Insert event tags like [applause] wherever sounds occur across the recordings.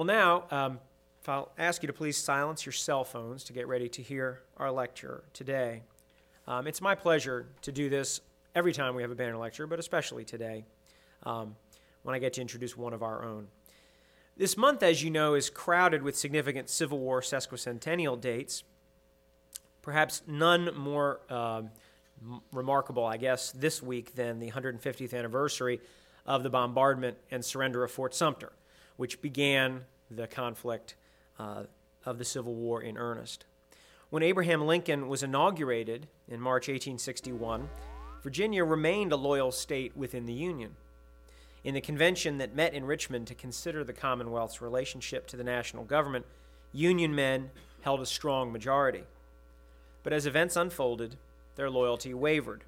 Well, now, um, if I'll ask you to please silence your cell phones to get ready to hear our lecture today. Um, it's my pleasure to do this every time we have a banner lecture, but especially today um, when I get to introduce one of our own. This month, as you know, is crowded with significant Civil War sesquicentennial dates. Perhaps none more uh, m- remarkable, I guess, this week than the 150th anniversary of the bombardment and surrender of Fort Sumter, which began the conflict uh, of the Civil War in earnest. When Abraham Lincoln was inaugurated in March 1861, Virginia remained a loyal state within the Union. In the convention that met in Richmond to consider the Commonwealth's relationship to the national government, Union men held a strong majority. But as events unfolded, their loyalty wavered.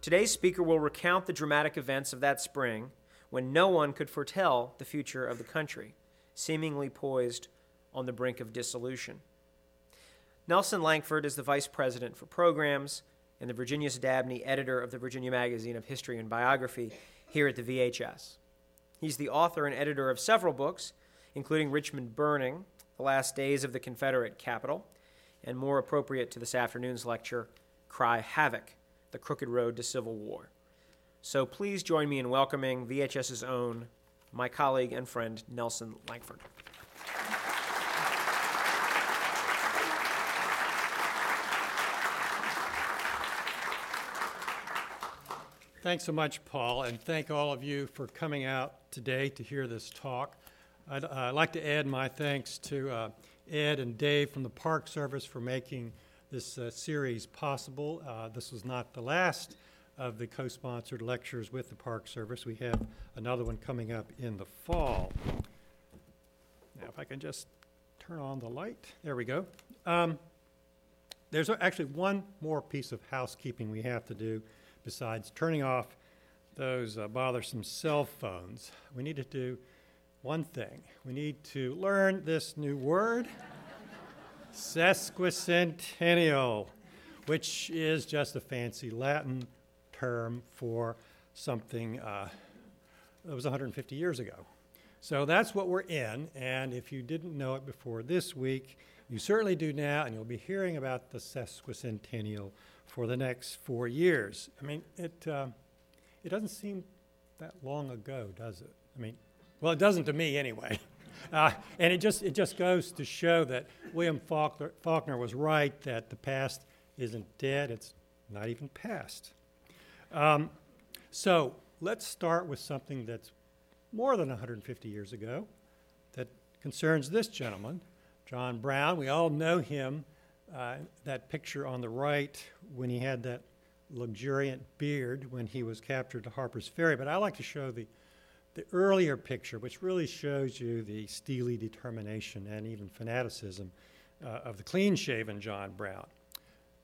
Today's speaker will recount the dramatic events of that spring when no one could foretell the future of the country, seemingly poised on the brink of dissolution. Nelson Lankford is the Vice President for Programs and the Virginius Dabney editor of the Virginia Magazine of History and Biography here at the VHS. He's the author and editor of several books, including Richmond Burning, The Last Days of the Confederate Capital, and more appropriate to this afternoon's lecture, Cry Havoc The Crooked Road to Civil War. So please join me in welcoming VHS's own, my colleague and friend, Nelson Lankford. Thanks so much, Paul, and thank all of you for coming out today to hear this talk. I'd uh, like to add my thanks to uh, Ed and Dave from the Park Service for making this uh, series possible. Uh, this was not the last of the co sponsored lectures with the Park Service. We have another one coming up in the fall. Now, if I can just turn on the light, there we go. Um, there's actually one more piece of housekeeping we have to do besides turning off those uh, bothersome cell phones, we need to do one thing. We need to learn this new word, [laughs] sesquicentennial, which is just a fancy Latin term for something uh, that was 150 years ago. So that's what we're in, and if you didn't know it before this week, you certainly do now, and you'll be hearing about the sesquicentennial for the next four years. I mean, it, uh, it doesn't seem that long ago, does it? I mean, well, it doesn't to me anyway. [laughs] Uh, and it just, it just goes to show that William Faulkner, Faulkner was right that the past isn't dead, it's not even past. Um, so let's start with something that's more than 150 years ago that concerns this gentleman, John Brown. We all know him uh, that picture on the right when he had that luxuriant beard when he was captured to Harper's Ferry. But I like to show the, the earlier picture, which really shows you the steely determination and even fanaticism uh, of the clean shaven John Brown.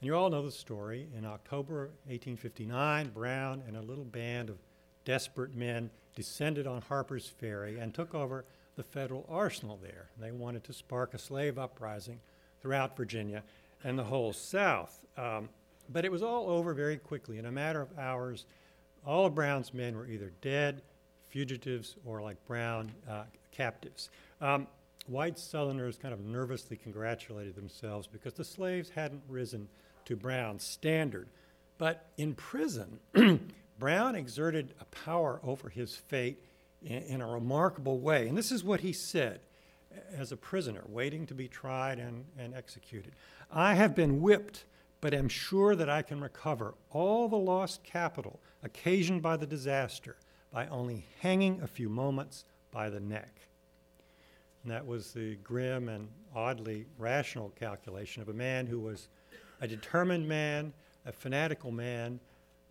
And you all know the story. In October 1859, Brown and a little band of desperate men descended on Harper's Ferry and took over the federal arsenal there. They wanted to spark a slave uprising throughout Virginia and the whole South. Um, but it was all over very quickly. In a matter of hours, all of Brown's men were either dead, fugitives, or like Brown, uh, captives. Um, white Southerners kind of nervously congratulated themselves because the slaves hadn't risen to Brown's standard. But in prison, [clears throat] Brown exerted a power over his fate in, in, a remarkable way. And this is what he said as a prisoner waiting to be tried and, and executed. I have been whipped, but am sure that I can recover all the lost capital occasioned by the disaster by only hanging a few moments by the neck. And that was the grim and oddly rational calculation of a man who was a determined man, a fanatical man,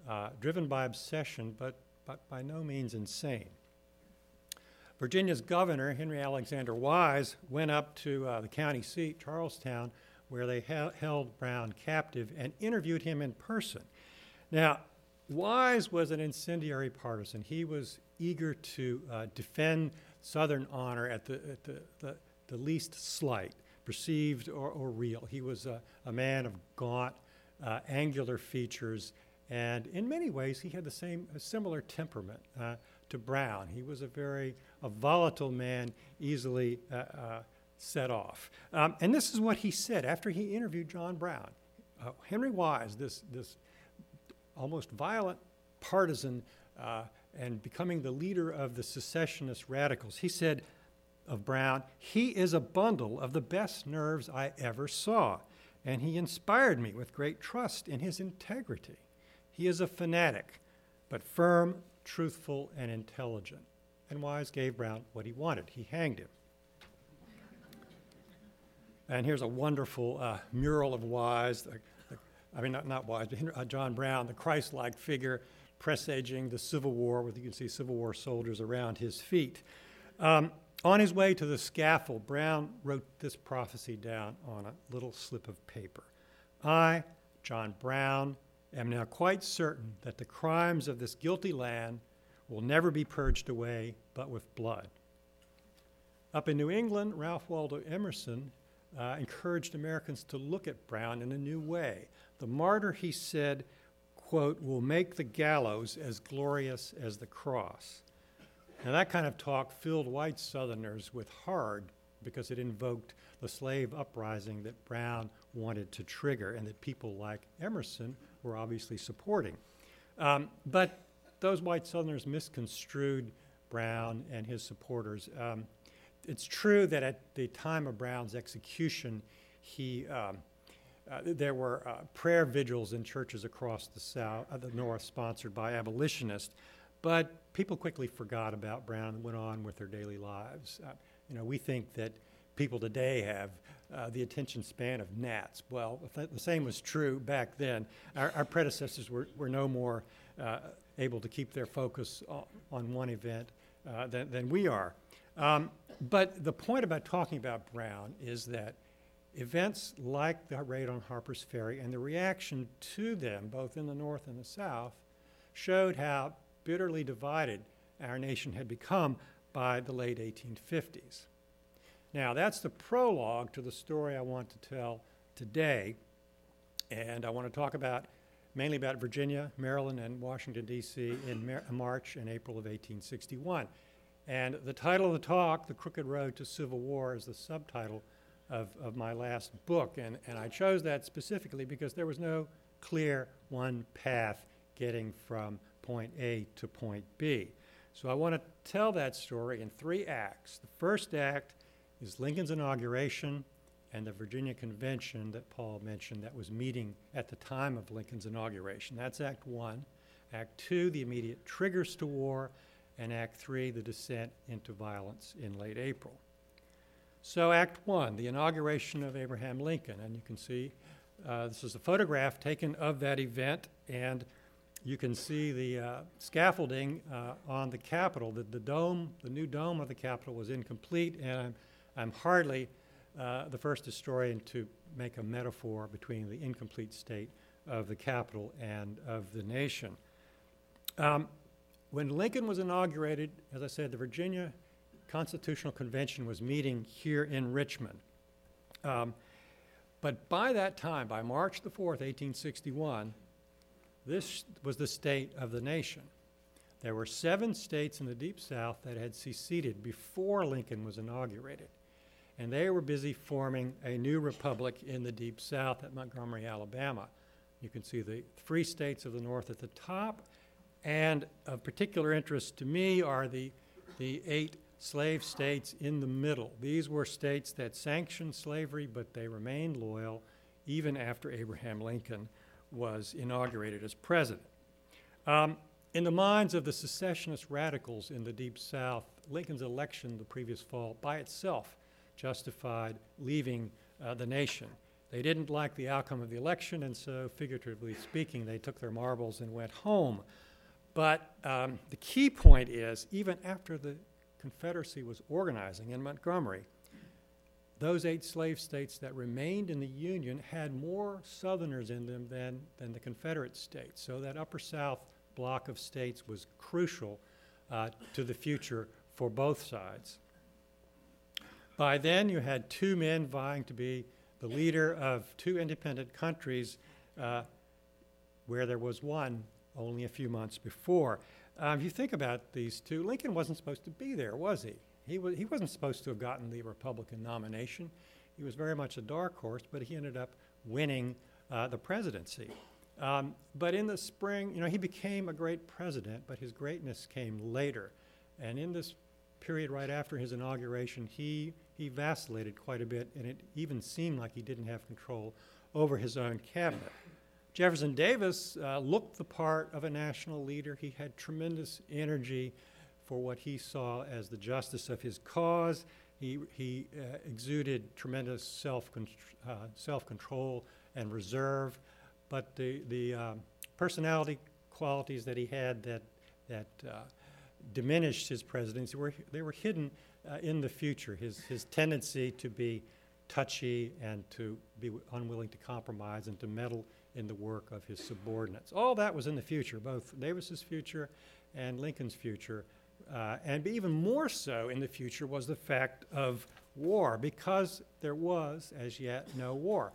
uh, driven by obsession, but, but by no means insane. Virginia's governor, Henry Alexander Wise, went up to uh, the county seat, Charlestown, where they ha- held Brown captive and interviewed him in person. Now, Wise was an incendiary partisan. He was eager to uh, defend Southern honor at the, at the, the, the least slight, perceived or, or real. He was a, a man of gaunt, uh, angular features, and in many ways, he had the same, similar temperament. Uh, to Brown. He was a very a volatile man, easily uh, uh, set off. Um, and this is what he said after he interviewed John Brown. Uh, Henry Wise, this, this almost violent partisan and becoming the leader of the secessionist radicals, he said of Brown, he is a bundle of the best nerves I ever saw, and he inspired me with great trust in his integrity. He is a fanatic, but firm, truthful, and intelligent. And Wise gave Brown what he wanted. He hanged him. And here's a wonderful uh, mural of Wise, the, the, I mean, not, not Wise, but uh, John Brown, the Christ like figure presaging the Civil War, with you can see Civil War soldiers around his feet. Um, on his way to the scaffold, Brown wrote this prophecy down on a little slip of paper. I, John Brown, am now quite certain that the crimes of this guilty land will never be purged away but with blood. Up in New England, Ralph Waldo Emerson uh, encouraged Americans to look at Brown in a new way. The martyr, he said, quote, will make the gallows as glorious as the cross. Now, that kind of talk filled white Southerners with horror because it invoked the slave uprising that Brown wanted to trigger and that people like Emerson were obviously supporting. Um, but those white Southerners misconstrued Brown and his supporters. Um, it's true that at the time of Brown's execution, he, um, uh, there were uh, prayer vigils in churches across the South, uh, the North, sponsored by abolitionists. But people quickly forgot about Brown and went on with their daily lives. Uh, you know, we think that people today have uh, the attention span of gnats. Well, th- the same was true back then. Our, our predecessors were, were no more uh, able to keep their focus on, on one event uh, than, than we are. Um, but the point about talking about Brown is that events like the raid on Harper's Ferry and the reaction to them, both in the North and the South, showed how bitterly divided our nation had become by the late 1850s. Now, that's the prologue to the story I want to tell today. And I want to talk about mainly about Virginia, Maryland, and Washington, D.C. in Mar- March and April of 1861. And the title of the talk, The Crooked Road to Civil War, is the subtitle of, of my last book. And, and I chose that specifically because there was no clear one path getting from point A to point B. So I want to tell that story in three acts. The first act is Lincoln's inauguration and the Virginia Convention that Paul mentioned that was meeting at the time of Lincoln's inauguration. That's Act One. Act Two, the immediate triggers to war. And Act Three, the descent into violence in late April. So, Act One, the inauguration of Abraham Lincoln. And you can see uh, this is a photograph taken of that event. And you can see the uh, scaffolding uh, on the Capitol. The, the dome, the new dome of the Capitol was incomplete, and I'm, I'm hardly uh, the first historian to make a metaphor between the incomplete state of the Capitol and of the nation. Um, when Lincoln was inaugurated, as I said, the Virginia Constitutional Convention was meeting here in Richmond. Um, but by that time, by March the 4th, 1861, this was the state of the nation. There were seven states in the Deep South that had seceded before Lincoln was inaugurated. And they were busy forming a new republic in the Deep South at Montgomery, Alabama. You can see the free states of the North at the top. And of particular interest to me are the, the eight slave states in the middle. These were states that sanctioned slavery, but they remained loyal even after Abraham Lincoln was inaugurated as president. Um, in the minds of the secessionist radicals in the Deep South, Lincoln's election the previous fall by itself justified leaving uh, the nation. They didn't like the outcome of the election, and so, figuratively speaking, they took their marbles and went home. But um, the key point is even after the Confederacy was organizing in Montgomery, those eight slave states that remained in the Union had more Southerners in them than, than the Confederate states. So that Upper South block of states was crucial uh, to the future for both sides. By then, you had two men vying to be the leader of two independent countries, uh, where there was one only a few months before. Um, if you think about these two, Lincoln wasn't supposed to be there, was he? He, was, he wasn't supposed to have gotten the Republican nomination. He was very much a dark horse, but he ended up winning uh, the presidency. Um, but in the spring, you know, he became a great president, but his greatness came later. And in this period right after his inauguration, he, he vacillated quite a bit, and it even seemed like he didn't have control over his own cabinet. Jefferson Davis uh, looked the part of a national leader. He had tremendous energy for what he saw as the justice of his cause. He, he uh, exuded tremendous self, uh, self-control and reserve, but the, the um, personality qualities that he had that, that uh, diminished his presidency were, they were hidden uh, in the future. His, his tendency to be touchy and to be unwilling to compromise and to meddle in the work of his subordinates. All that was in the future, both Davis's future and Lincoln's future. Uh, and even more so in the future was the fact of war, because there was as yet no war.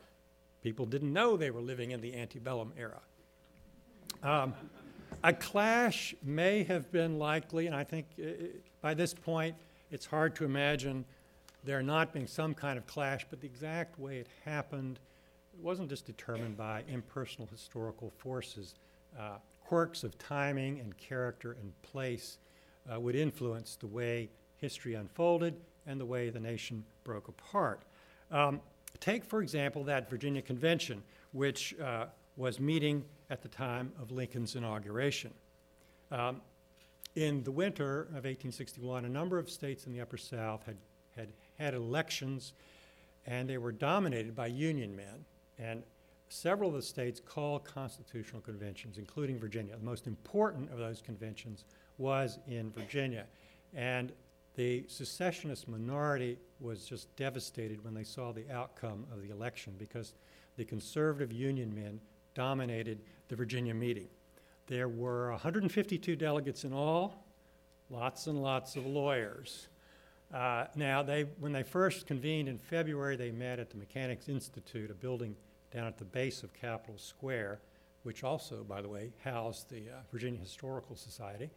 People didn't know they were living in the antebellum era. Um, a clash may have been likely, and I think uh, by this point it's hard to imagine there not being some kind of clash, but the exact way it happened it wasn't just determined by impersonal historical forces. Uh, quirks of timing and character and place uh, would influence the way history unfolded and the way the nation broke apart. Um, take, for example, that Virginia Convention, which uh, was meeting at the time of Lincoln's inauguration. Um, in the winter of 1861, a number of states in the Upper South had had, had elections, and they were dominated by Union men. And several of the states called constitutional conventions, including Virginia. The most important of those conventions was in Virginia. And the secessionist minority was just devastated when they saw the outcome of the election because the conservative Union men dominated the Virginia meeting. There were 152 delegates in all, lots and lots of lawyers. Uh, now, they, when they first convened in February, they met at the Mechanics Institute, a building down at the base of Capitol Square, which also, by the way, housed the uh, Virginia Historical Society.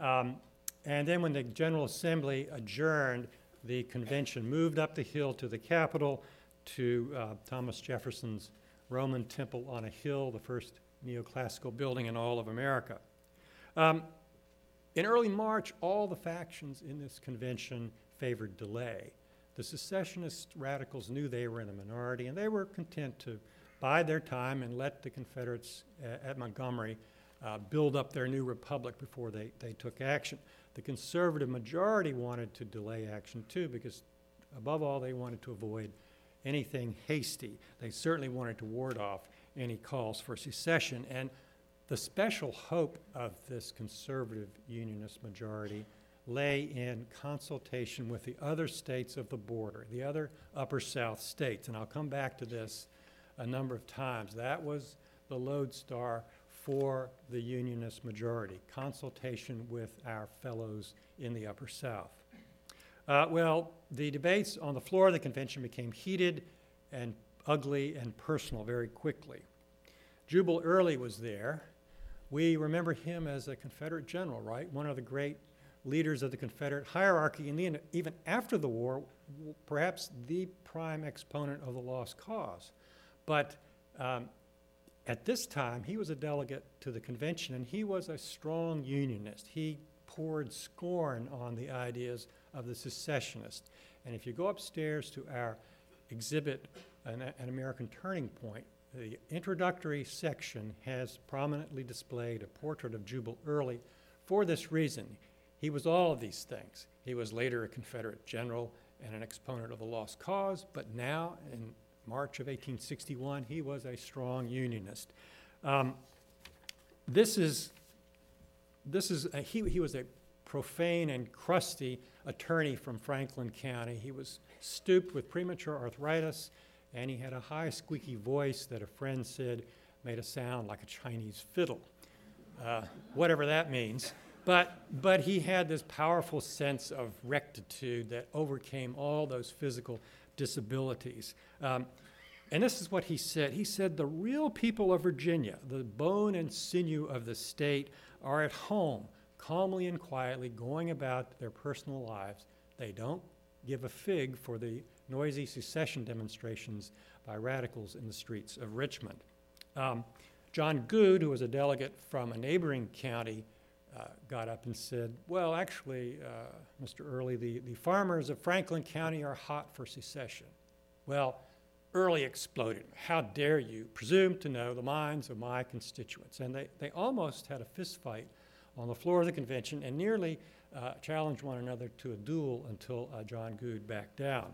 Um, and then when the General Assembly adjourned, the convention moved up the hill to the Capitol to uh, Thomas Jefferson's Roman Temple on a hill, the first neoclassical building in all of America. Um, in early March, all the factions in this convention favored delay. The secessionist radicals knew they were in a minority, and they were content to bide their time and let the Confederates uh, at Montgomery uh, build up their new republic before they, they took action. The conservative majority wanted to delay action too because, above all, they wanted to avoid anything hasty. They certainly wanted to ward off any calls for secession. And the special hope of this conservative unionist majority lay in consultation with the other states of the border, the other upper South states. And I'll come back to this a number of times. That was the lodestar for the unionist majority, consultation with our fellows in the Upper South. Uh, well, the debates on the floor of the convention became heated and ugly and personal very quickly. Jubal Early was there. We remember him as a Confederate general, right? One of the great leaders of the Confederate hierarchy, and even after the war, perhaps the prime exponent of the lost cause. But um, at this time, he was a delegate to the convention, and he was a strong unionist. He poured scorn on the ideas of the secessionists. And if you go upstairs to our exhibit, an, an American Turning Point, the introductory section has prominently displayed a portrait of Jubal Early for this reason. He was all of these things. He was later a Confederate general and an exponent of the lost cause, but now, in March of 1861, he was a strong Unionist. Um, this is, this is a, he, he was a profane and crusty attorney from Franklin County. He was stooped with premature arthritis, and he had a high, squeaky voice that a friend said made a sound like a Chinese fiddle, uh, whatever that means. But, but he had this powerful sense of rectitude that overcame all those physical disabilities. Um, and this is what he said. He said, The real people of Virginia, the bone and sinew of the state, are at home, calmly and quietly going about their personal lives. They don't give a fig for the noisy secession demonstrations by radicals in the streets of Richmond. Um, John Goode, who was a delegate from a neighboring county, uh, got up and said, Well, actually, uh, Mr. Early, the, the farmers of Franklin County are hot for secession. Well, Early exploded. How dare you presume to know the minds of my constituents? And they, they almost had a fistfight on the floor of the convention and nearly uh, challenged one another to a duel until uh, John Goode backed down.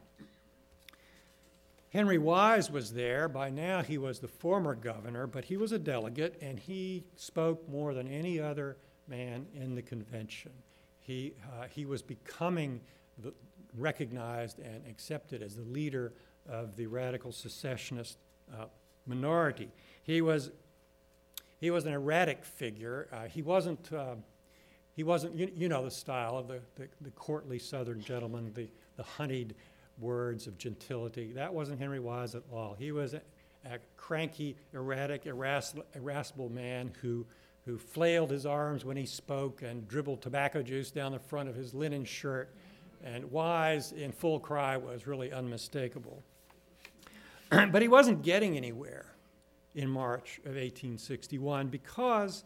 Henry Wise was there. By now, he was the former governor, but he was a delegate, and he spoke more than any other man in the convention. He, uh, he was becoming the, recognized and accepted as the leader of the radical secessionist uh, minority. He was, he was an erratic figure. Uh, he wasn't, uh, he wasn't you, you, know the style of the, the, the courtly southern gentleman, the, the honeyed words of gentility. That wasn't Henry Wise at all. He was a, a cranky, erratic, irascible man who, who flailed his arms when he spoke and dribbled tobacco juice down the front of his linen shirt. And Wise in full cry was really unmistakable. [clears throat] but he wasn't getting anywhere in March of 1861 because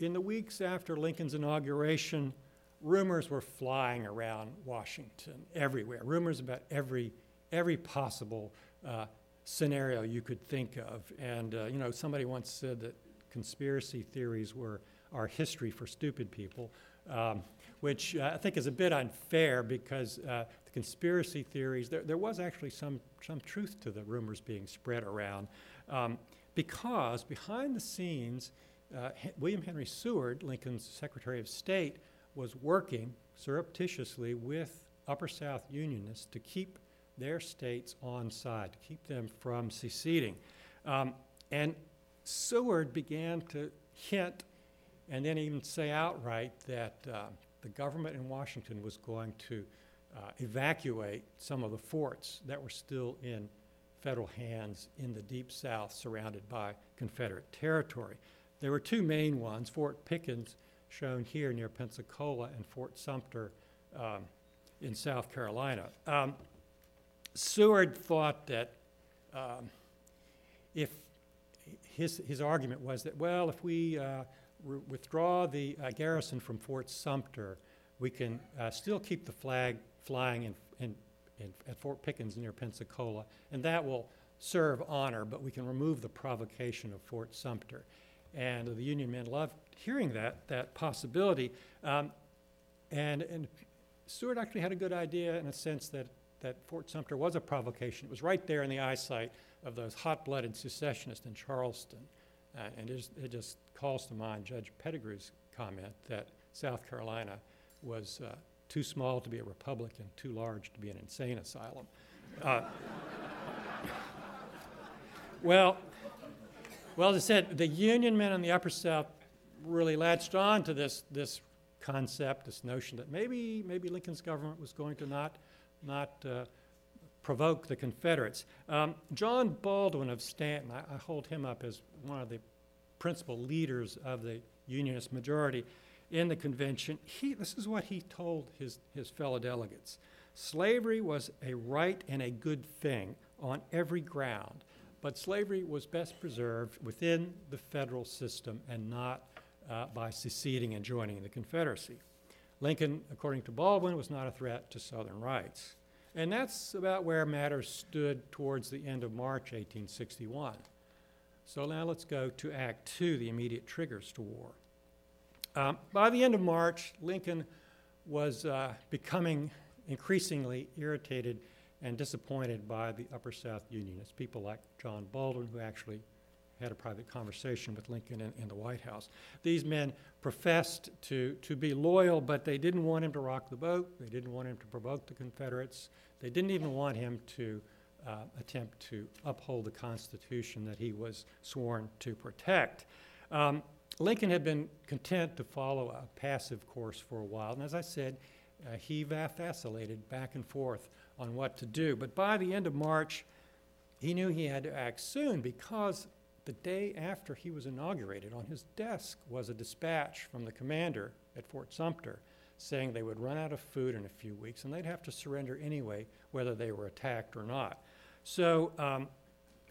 in the weeks after Lincoln's inauguration, rumors were flying around Washington everywhere. Rumors about every every possible uh, scenario you could think of. And uh, you know, somebody once said that conspiracy theories were our history for stupid people, um, which uh, I think is a bit unfair because uh, the conspiracy theories there, there was actually some some truth to the rumors being spread around, um, because behind the scenes. Uh, William Henry Seward, Lincoln's Secretary of State, was working surreptitiously with Upper South Unionists to keep their states on side, to keep them from seceding. Um, and Seward began to hint and then even say outright that uh, the government in Washington was going to uh, evacuate some of the forts that were still in federal hands in the deep south surrounded by Confederate territory. There were two main ones Fort Pickens shown here near Pensacola and Fort Sumter um, in South Carolina. Um, Seward thought that um, if his, his argument was that, well, if we uh, re- withdraw the uh, garrison from Fort Sumter, we can uh, still keep the flag flying in, in, in, at Fort Pickens near Pensacola, and that will serve honor, but we can remove the provocation of Fort Sumter. And the Union men loved hearing that, that possibility. Um, and, and Seward actually had a good idea in a sense that, that Fort Sumter was a provocation. It was right there in the eyesight of those hot blooded secessionists in Charleston. Uh, and it just, it just, calls to mind Judge Petigru's comment that South Carolina was uh, too small to be a republic and too large to be an insane asylum. Uh, well, well, as I said, the Union men in the Upper South really latched on to this, this concept, this notion that maybe, maybe Lincoln's government was going to not, not uh, provoke the Confederates. Um, John Baldwin of Staunton, I, I, hold him up as one of the principal leaders of the Unionist majority in the convention. He, this is what he told his, his fellow delegates Slavery was a right and a good thing on every ground but slavery was best preserved within the federal system and not uh, by seceding and joining the Confederacy. Lincoln, according to Baldwin, was not a threat to Southern rights. And that's about where matters stood towards the end of March 1861. So now let's go to Act Two, the immediate triggers to war. Um, by the end of March, Lincoln was uh, becoming increasingly irritated and disappointed by the Upper South Unionists, people like John Baldwin, who actually had a private conversation with Lincoln in, in, the White House. These men professed to, to be loyal, but they didn't want him to rock the boat. They didn't want him to provoke the Confederates. They didn't even want him to uh, attempt to uphold the Constitution that he was sworn to protect. Um, Lincoln had been content to follow a passive course for a while, and as I said, uh, he vacillated back and forth on what to do. But by the end of March, he knew he had to act soon because the day after he was inaugurated, on his desk was a dispatch from the commander at Fort Sumter saying they would run out of food in a few weeks and they'd have to surrender anyway, whether they were attacked or not. So um,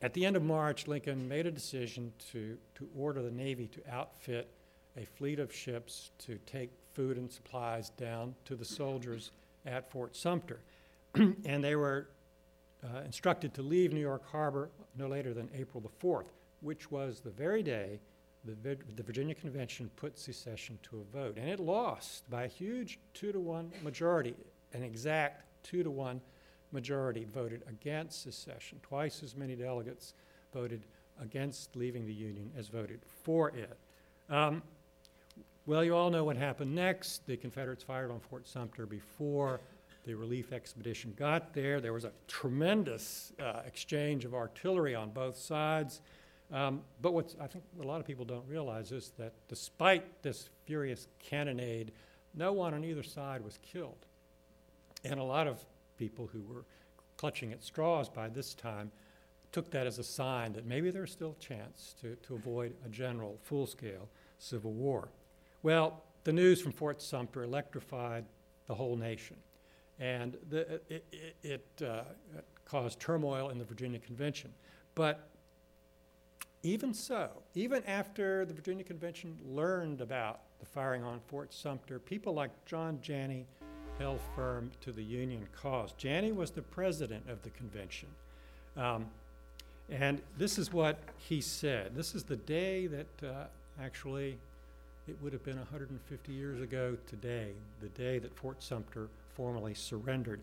at the end of March, Lincoln made a decision to, to order the Navy to outfit a fleet of ships to take food and supplies down to the soldiers at Fort Sumter. [clears throat] and they were uh, instructed to leave New York Harbor no later than April the 4th, which was the very day the, Virginia Convention put secession to a vote. And it lost by a huge two to one majority, an exact two to one majority voted against secession. Twice as many delegates voted against leaving the Union as voted for it. Um, well, you all know what happened next. The Confederates fired on Fort Sumter before the relief expedition got there. There was a tremendous uh, exchange of artillery on both sides. Um, but what I think a lot of people don't realize is that despite this furious cannonade, no one on either side was killed. And a lot of people who were clutching at straws by this time took that as a sign that maybe there's still a chance to, to avoid a general, full scale civil war. Well, the news from Fort Sumter electrified the whole nation. And the, it, it, it uh, caused turmoil in the Virginia Convention. But even so, even after the Virginia Convention learned about the firing on Fort Sumter, people like John Janney held firm to the Union cause. Janney was the president of the convention. Um, and this is what he said. This is the day that uh, actually it would have been 150 years ago today, the day that Fort Sumter formally surrendered.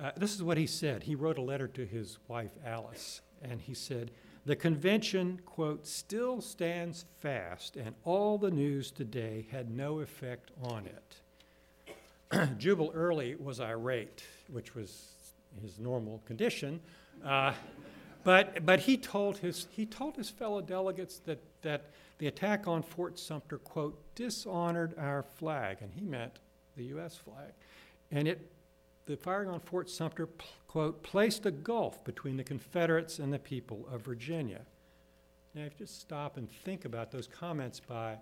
Uh, this is what he said. He wrote a letter to his wife, Alice, and he said, The convention, quote, still stands fast, and all the news today had no effect on it. [clears throat] Jubal Early was irate, which was his normal condition. Uh, but, but he, told his, he told his fellow delegates that, that the attack on Fort Sumter, quote, dishonored our flag, and he meant the U.S. flag. And it, the firing on Fort Sumter, quote, placed a gulf between the Confederates and the people of Virginia. Now, if you just stop and think about those comments by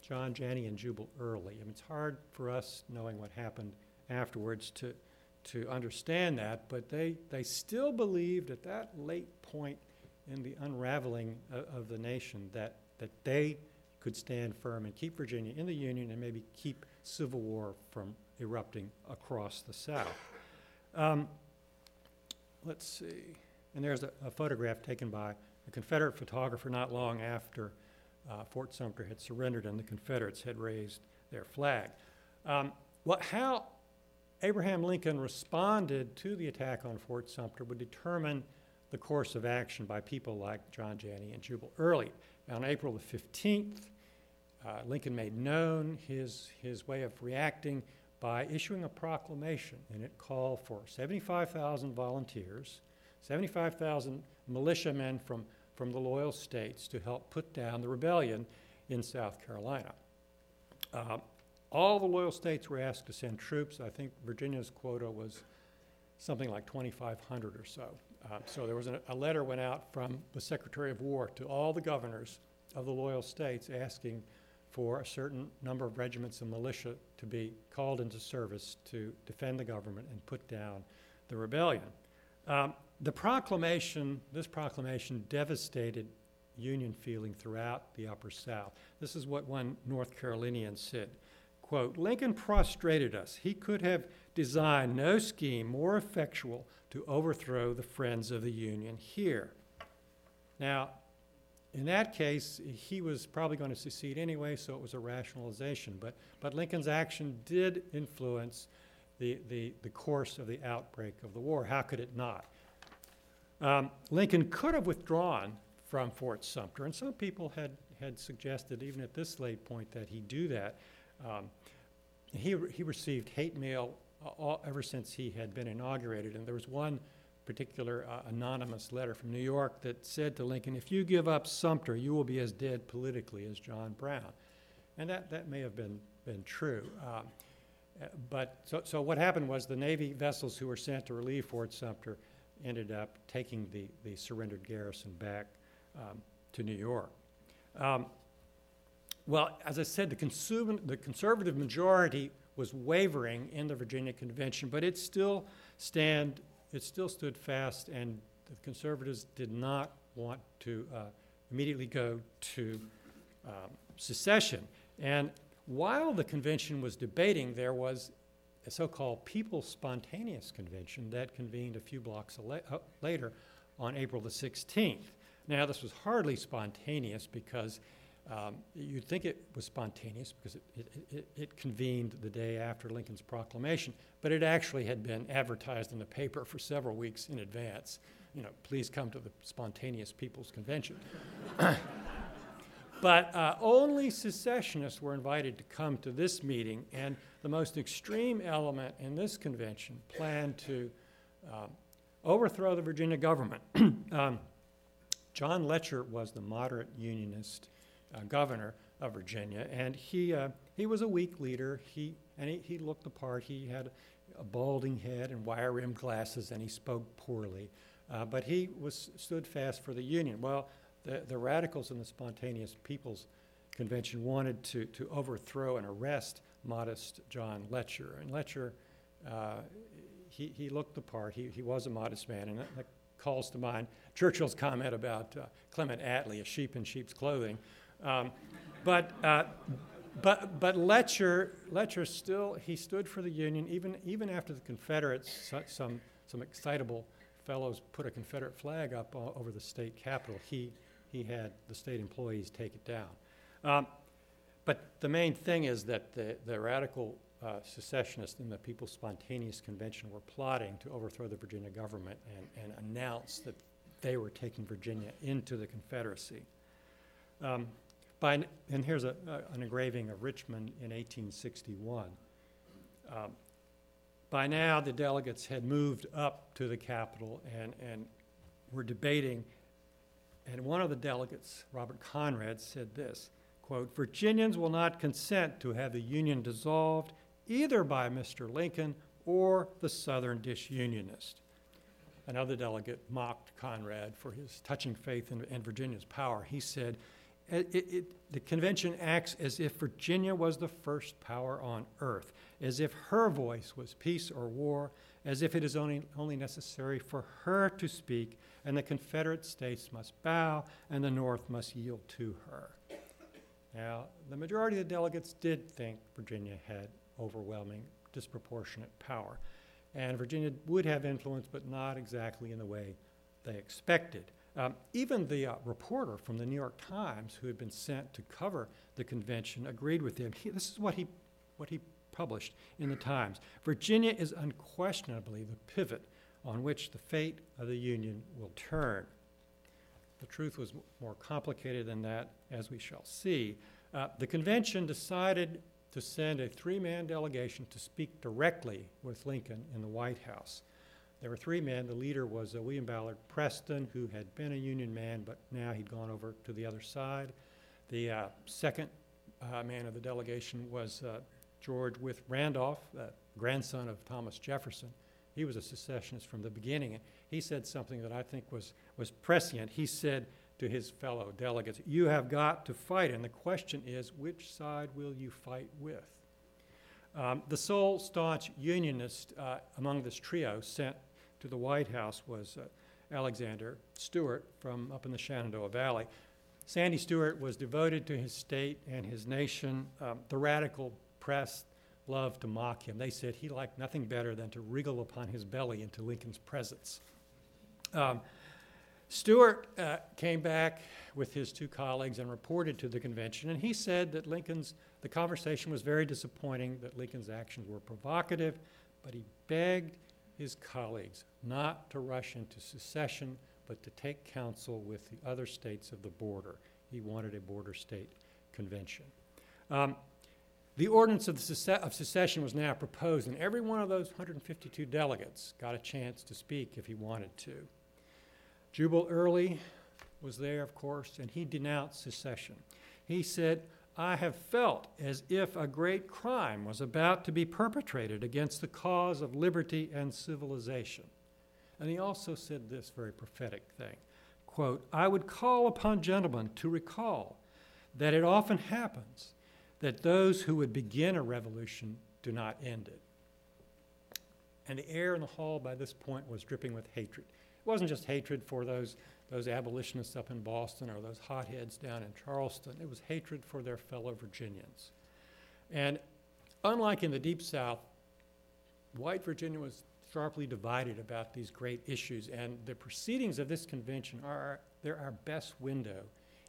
John Janney and Jubal Early, I mean, it's hard for us, knowing what happened afterwards, to, to understand that, but they, they still believed at that late point in the unraveling of, of the nation that that they could stand firm and keep Virginia in the Union and maybe keep civil war from erupting across the South. Um, let's see. And there's a, a, photograph taken by a Confederate photographer not long after uh, Fort Sumter had surrendered and the Confederates had raised their flag. Um, what, how Abraham Lincoln responded to the attack on Fort Sumter would determine the course of action by people like John Janney and Jubal Early. On April the 15th, uh, Lincoln made known his, his way of reacting by issuing a proclamation, and it called for 75,000 volunteers, 75,000 militiamen from, from the loyal states to help put down the rebellion in South Carolina. Uh, all the loyal states were asked to send troops. I think Virginia's quota was something like 2,500 or so. Uh, so there was a, a letter went out from the Secretary of War to all the governors of the loyal states asking for a certain number of regiments of militia to be called into service to defend the government and put down the rebellion. Um, the proclamation, this proclamation devastated Union feeling throughout the Upper South. This is what one North Carolinian said. Quote, Lincoln prostrated us. He could have designed no scheme more effectual to overthrow the friends of the Union here. Now, in that case, he was probably going to secede anyway, so it was a rationalization. But, but Lincoln's action did influence the, the, the course of the outbreak of the war. How could it not? Um, Lincoln could have withdrawn from Fort Sumter, and some people had, had suggested, even at this late point, that he do that. Um, he, he received hate mail all, ever since he had been inaugurated. And there was one particular uh, anonymous letter from New York that said to Lincoln, If you give up Sumter, you will be as dead politically as John Brown. And that, that may have been, been true. Um, uh, but so, so what happened was the Navy vessels who were sent to relieve Fort Sumter ended up taking the, the surrendered garrison back um, to New York. Um, well, as I said, the, consum- the conservative majority was wavering in the Virginia Convention, but it still stand it still stood fast, and the conservatives did not want to uh, immediately go to um, secession. And while the convention was debating, there was a so-called People's Spontaneous Convention that convened a few blocks uh, later on April the 16th. Now, this was hardly spontaneous because um, you'd think it was spontaneous because it, it, it, it, convened the day after Lincoln's proclamation, but it actually had been advertised in the paper for several weeks in advance. You know, please come to the spontaneous People's Convention. [coughs] but uh, only secessionists were invited to come to this meeting, and the most extreme element in this convention planned to um, overthrow the Virginia government. [coughs] um, John Letcher was the moderate Unionist uh, governor of Virginia, and he uh, he was a weak leader. He and he, he looked the part. He had a balding head and wire-rimmed glasses, and he spoke poorly. Uh, but he was stood fast for the Union. Well, the, the radicals in the Spontaneous People's Convention wanted to, to overthrow and arrest modest John Letcher. And Letcher, uh, he, he looked the part. He, he was a modest man. And that, that calls to mind Churchill's comment about uh, Clement Attlee, a sheep in sheep's clothing. Um, but, uh, but, but Letcher, Letcher still, he stood for the Union even, even after the Confederates, some, some excitable fellows put a Confederate flag up over the state capitol. He, he had the state employees take it down. Um, but the main thing is that the, the radical uh, secessionists in the People's Spontaneous Convention were plotting to overthrow the Virginia government and, and announce that they were taking Virginia into the Confederacy. Um, by, and here's a, an engraving of Richmond in 1861. Um, by now, the delegates had moved up to the Capitol and, and were debating. And one of the delegates, Robert Conrad, said this quote, Virginians will not consent to have the Union dissolved either by Mr. Lincoln or the Southern disunionist. Another delegate mocked Conrad for his touching faith in, in Virginia's power. He said, it, it, the convention acts as if Virginia was the first power on earth, as if her voice was peace or war, as if it is only, only necessary for her to speak, and the Confederate States must bow, and the North must yield to her. Now, the majority of the delegates did think Virginia had overwhelming, disproportionate power, and Virginia would have influence, but not exactly in the way they expected. Um, even the uh, reporter from the New York Times, who had been sent to cover the convention, agreed with him. He, this is what he, what he published in the Times. Virginia is unquestionably the pivot on which the fate of the Union will turn. The truth was more complicated than that, as we shall see. Uh, the convention decided to send a three man delegation to speak directly with Lincoln in the White House. There were three men. The leader was uh, William Ballard Preston, who had been a Union man, but now he'd gone over to the other side. The uh, second uh, man of the delegation was uh, George Wythe Randolph, grandson of Thomas Jefferson. He was a secessionist from the beginning. He said something that I think was, was prescient. He said to his fellow delegates, You have got to fight, and the question is, which side will you fight with? Um, the sole staunch Unionist uh, among this trio sent to the White House was uh, Alexander Stuart from up in the Shenandoah Valley. Sandy Stuart was devoted to his state and his nation. Um, the radical press loved to mock him. They said he liked nothing better than to wriggle upon his belly into Lincoln's presence. Um, Stuart uh, came back with his two colleagues and reported to the convention, and he said that Lincoln's the conversation was very disappointing, that Lincoln's actions were provocative, but he begged his colleagues not to rush into secession, but to take counsel with the other states of the border. He wanted a border state convention. Um, the ordinance of, the of secession was now proposed, and every one of those 152 delegates got a chance to speak if he wanted to. Jubal Early was there, of course, and he denounced secession. He said, I have felt as if a great crime was about to be perpetrated against the cause of liberty and civilization. And he also said this very prophetic thing quote, I would call upon gentlemen to recall that it often happens that those who would begin a revolution do not end it. And the air in the hall by this point was dripping with hatred. It wasn't just hatred for those, those abolitionists up in Boston or those hotheads down in Charleston, it was hatred for their fellow Virginians. And unlike in the Deep South, white Virginia was sharply divided about these great issues, and the proceedings of this convention are they're our best window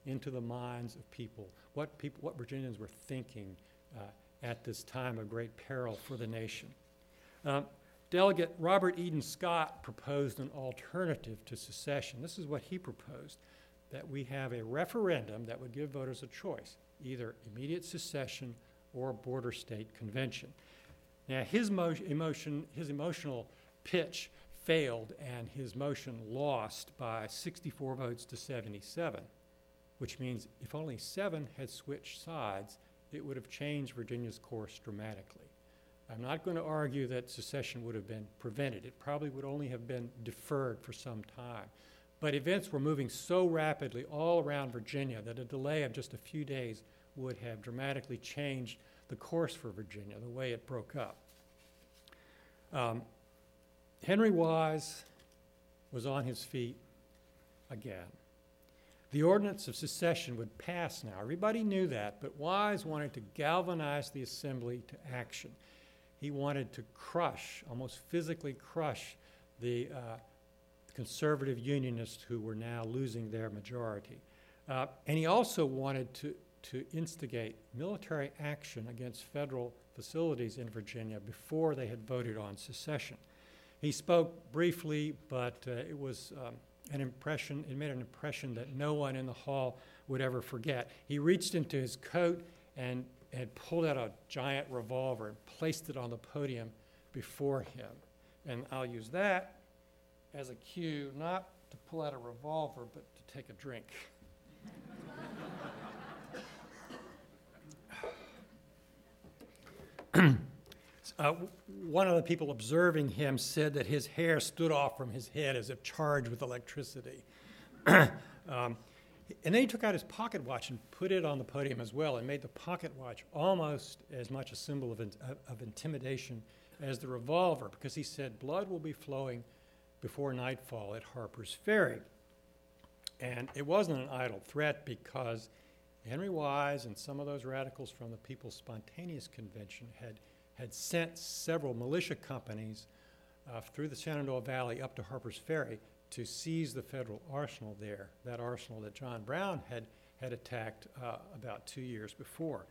into the minds of people, what people, what Virginians were thinking uh, at this time of great peril for the nation. Um, Delegate Robert Eden Scott proposed an alternative to secession. This is what he proposed that we have a referendum that would give voters a choice either immediate secession or a border state convention. Now, his mo- emotion, his emotional pitch failed, and his motion lost by 64 votes to 77, which means if only seven had switched sides, it would have changed Virginia's course dramatically. I'm not going to argue that secession would have been prevented. It probably would only have been deferred for some time. But events were moving so rapidly all around Virginia that a delay of just a few days would have dramatically changed the course for Virginia, the way it broke up. Um, Henry Wise was on his feet again. The ordinance of secession would pass now. Everybody knew that, but Wise wanted to galvanize the assembly to action. He wanted to crush, almost physically crush, the uh, conservative unionists who were now losing their majority. Uh, and he also wanted to, to instigate military action against federal facilities in Virginia before they had voted on secession. He spoke briefly, but uh, it was um, an impression, it made an impression that no one in the hall would ever forget. He reached into his coat and had pulled out a giant revolver and placed it on the podium before him. And I'll use that as a cue not to pull out a revolver, but to take a drink. [clears throat] uh, one of the people observing him said that his hair stood off from his head as if charged with electricity. [clears throat] um, and then he took out his pocket watch and put it on the podium as well and made the pocket watch almost as much a symbol of, in, of intimidation as the revolver because he said blood will be flowing before nightfall at Harper's Ferry. And it wasn't an idle threat because Henry Wise and some of those radicals from the People's Spontaneous Convention had, had sent several militia companies uh, through the Shenandoah Valley up to Harper's Ferry to seize the federal arsenal there, that arsenal that John Brown had, had attacked uh, about two years before.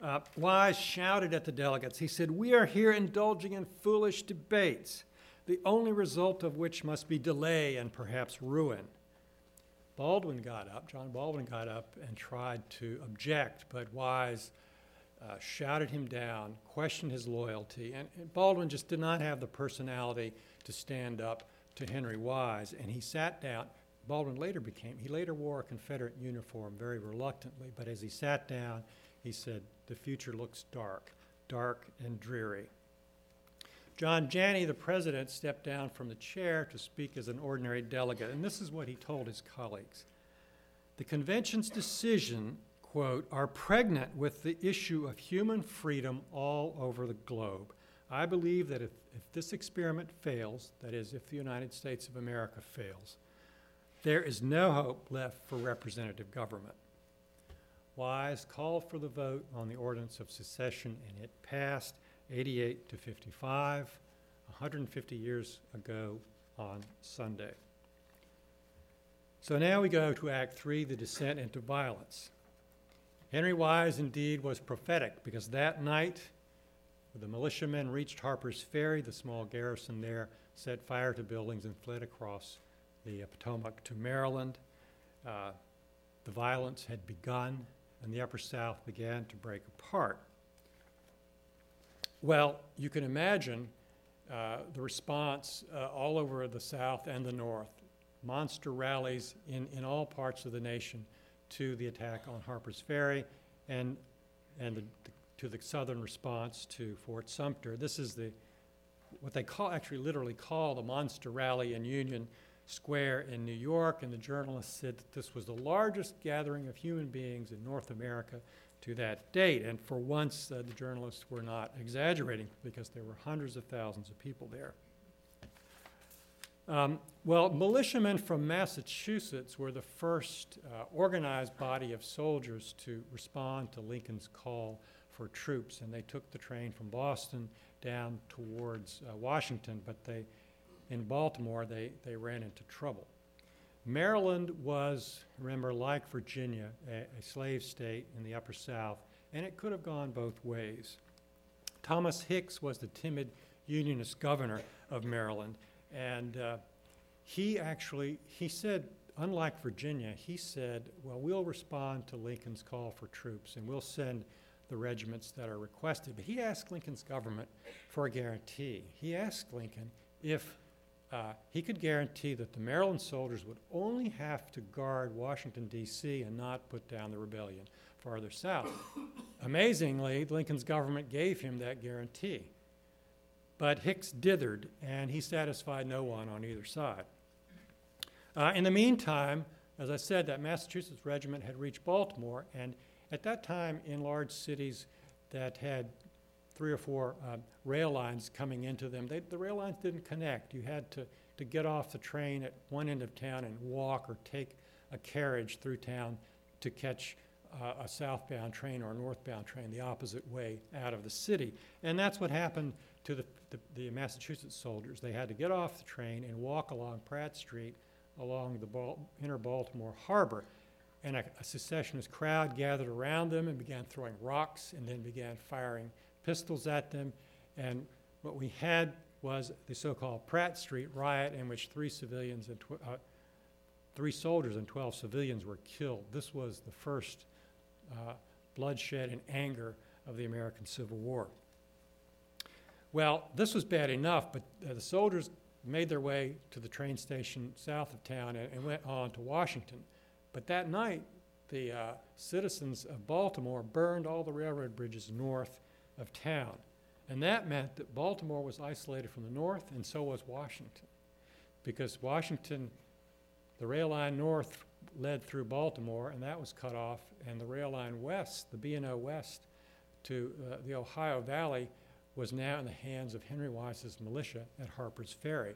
Uh, Wise shouted at the delegates. He said, We are here indulging in foolish debates, the only result of which must be delay and perhaps ruin. Baldwin got up, John Baldwin got up and tried to object, but Wise uh, shouted him down, questioned his loyalty, and, and Baldwin just did not have the personality to stand up to Henry Wise, and he sat down. Baldwin later became, he later wore a Confederate uniform very reluctantly, but as he sat down, he said, The future looks dark, dark and dreary. John Janney, the president, stepped down from the chair to speak as an ordinary delegate, and this is what he told his colleagues. The convention's decision, quote, are pregnant with the issue of human freedom all over the globe. I believe that if, if this experiment fails, that is, if the United States of America fails, there is no hope left for representative government. Wise called for the vote on the ordinance of secession, and it passed 88 to 55, 150 years ago on Sunday. So now we go to Act 3, the descent into violence. Henry Wise indeed was prophetic because that night the militiamen reached Harper's Ferry, the small garrison there set fire to buildings and fled across the Potomac to Maryland. Uh, the violence had begun, and the Upper South began to break apart. Well, you can imagine uh, the response uh, all over the South and the North. Monster rallies in, in all parts of the nation to the attack on Harper's Ferry and, and the, the to the Southern response to Fort Sumter. This is the what they call actually literally call the monster rally in Union Square in New York, and the journalist said that this was the largest gathering of human beings in North America to that date. And for once, uh, the journalists were not exaggerating because there were hundreds of thousands of people there. Um, well, militiamen from Massachusetts were the first uh, organized body of soldiers to respond to Lincoln's call for troops, and they took the train from Boston down towards uh, Washington, but they, in Baltimore, they, they ran into trouble. Maryland was, remember, like Virginia, a, a slave state in the Upper South, and it could have gone both ways. Thomas Hicks was the timid Unionist governor of Maryland, and uh, he actually, he said, unlike Virginia, he said, well, we'll respond to Lincoln's call for troops and we'll send the regiments that are requested. But he asked Lincoln's government for a guarantee. He asked Lincoln if uh, he could guarantee that the Maryland soldiers would only have to guard Washington, D.C., and not put down the rebellion farther south. Amazingly, Lincoln's government gave him that guarantee. But Hicks dithered, and he satisfied no one on either side. Uh, in the meantime, as I said, that Massachusetts regiment had reached Baltimore, and at that time, in large cities that had three or four uh, rail lines coming into them, they, the rail lines didn't connect. You had to, to get off the train at one end of town and walk or take a carriage through town to catch uh, a southbound train or a northbound train the opposite way out of the city. And that's what happened to the, the, the Massachusetts soldiers. They had to get off the train and walk along Pratt Street along the Bal- inner Baltimore harbor. And a, a secessionist crowd gathered around them and began throwing rocks and then began firing pistols at them. And what we had was the so called Pratt Street riot, in which three civilians and tw- uh, three soldiers and 12 civilians were killed. This was the first uh, bloodshed and anger of the American Civil War. Well, this was bad enough, but uh, the soldiers made their way to the train station south of town and, and went on to Washington. But that night, the uh, citizens of Baltimore burned all the railroad bridges north of town. And that meant that Baltimore was isolated from the north, and so was Washington. Because Washington, the rail line north led through Baltimore, and that was cut off, and the rail line west, the B&O west to uh, the Ohio Valley, was now in the hands of Henry Wise's militia at Harper's Ferry.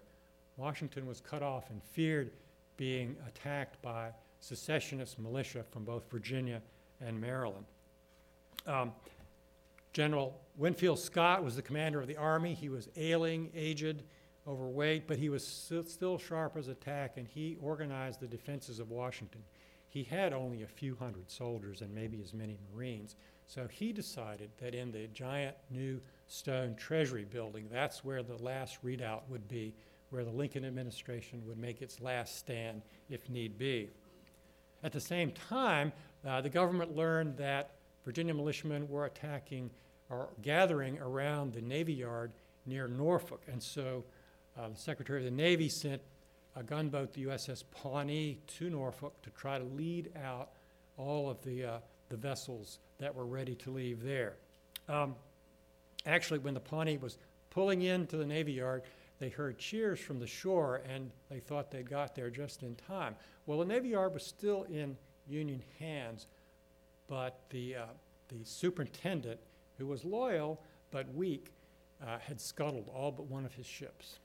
Washington was cut off and feared being attacked by secessionist militia from both Virginia and Maryland. Um, General Winfield Scott was the commander of the Army. He was ailing, aged, overweight, but he was still sharp as a tack, and he organized the defenses of Washington. He had only a few hundred soldiers and maybe as many Marines, so he decided that in the giant new stone Treasury building. That's where the last redoubt would be, where the Lincoln administration would make its last stand if need be. At the same time, uh, the government learned that Virginia militiamen were attacking or gathering around the Navy Yard near Norfolk. And so uh, the Secretary of the Navy sent a gunboat, the USS Pawnee, to Norfolk to try to lead out all of the, uh, the vessels that were ready to leave there. Um, actually, when the Pawnee was pulling into the Navy Yard, they heard cheers from the shore and they thought they'd got there just in time. Well, the Navy Yard was still in Union hands, but the, uh, the superintendent, who was loyal but weak, uh, had scuttled all but one of his ships.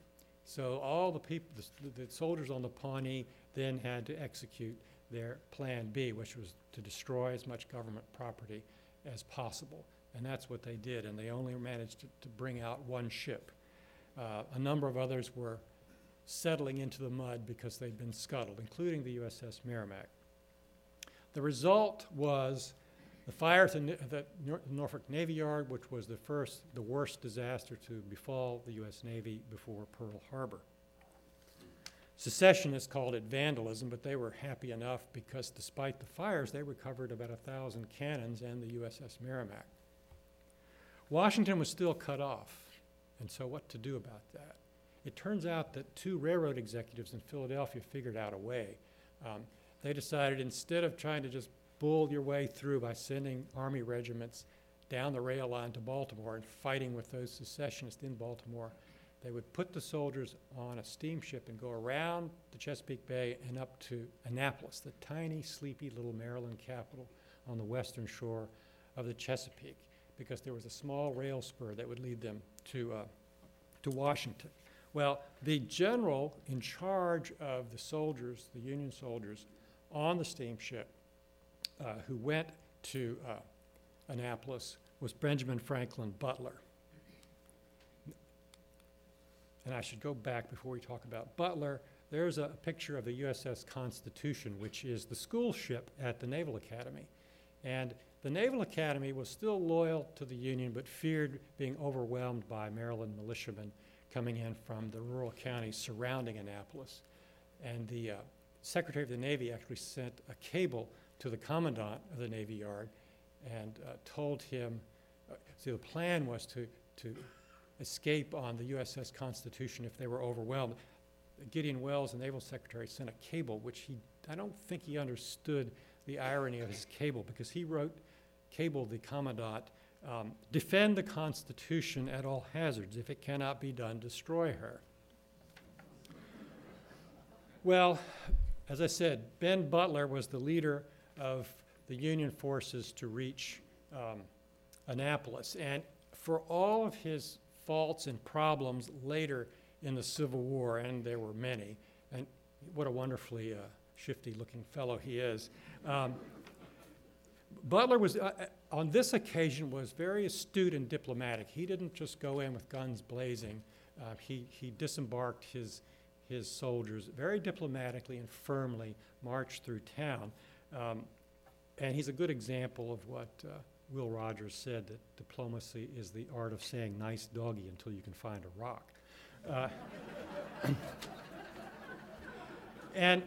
So all the people, the, the soldiers on the Pawnee, then had to execute their Plan B, which was to destroy as much government property as possible. And that's what they did, and they only managed to, to bring out one ship. Uh, a number of others were settling into the mud because they'd been scuttled, including the USS Merrimack. The result was the fire at the Norfolk Navy Yard, which was the first, the worst disaster to befall the U.S. Navy before Pearl Harbor. Secessionists called it vandalism, but they were happy enough because despite the fires, they recovered about a thousand cannons and the USS Merrimack. Washington was still cut off, and so what to do about that? It turns out that two railroad executives in Philadelphia figured out a way. Um, they decided instead of trying to just bull your way through by sending Army regiments down the rail line to Baltimore and fighting with those secessionists in Baltimore, they would put the soldiers on a steamship and go around the Chesapeake Bay and up to Annapolis, the tiny, sleepy little Maryland capital on the western shore of the Chesapeake, because there was a small rail spur that would lead them to, uh, to Washington. Well, the general in charge of the soldiers, the Union soldiers, on the steamship uh, who went to uh, Annapolis was Benjamin Franklin Butler. And I should go back before we talk about Butler. There's a picture of the USS Constitution, which is the school ship at the Naval Academy. And the Naval Academy was still loyal to the Union, but feared being overwhelmed by Maryland militiamen coming in from the rural counties surrounding Annapolis. And the uh, Secretary of the Navy actually sent a cable to the Commandant of the Navy Yard and uh, told him, uh, see, the plan was to, to escape on the USS Constitution if they were overwhelmed. Gideon Welles, the Naval Secretary, sent a cable, which he, I don't think he understood the irony of his cable because he wrote, cabled the Commandant, um, defend the Constitution at all hazards. If it cannot be done, destroy her. Well, as I said, Ben Butler was the leader of the Union forces to reach um, Annapolis. And for all of his faults and problems later in the Civil War, and there were many, and what a wonderfully uh, shifty looking fellow he is. Um, Butler was, uh, uh, on this occasion, was very astute and diplomatic. He didn't just go in with guns blazing. Uh, he, he disembarked his, his soldiers very diplomatically and firmly, marched through town. Um, and he's a good example of what uh, Will Rogers said that diplomacy is the art of saying nice doggy until you can find a rock. Uh, [coughs] and,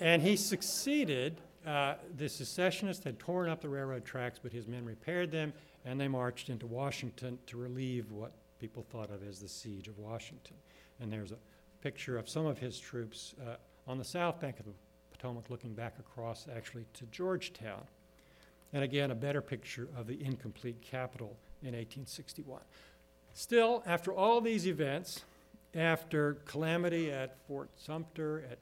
and he succeeded. Uh, the secessionists had torn up the railroad tracks, but his men repaired them, and they marched into Washington to relieve what people thought of as the siege of Washington. And there's a picture of some of his troops uh, on the south bank of the Potomac looking back across actually to Georgetown. And again, a better picture of the incomplete capital in 1861. Still, after all these events, after calamity at Fort Sumter, at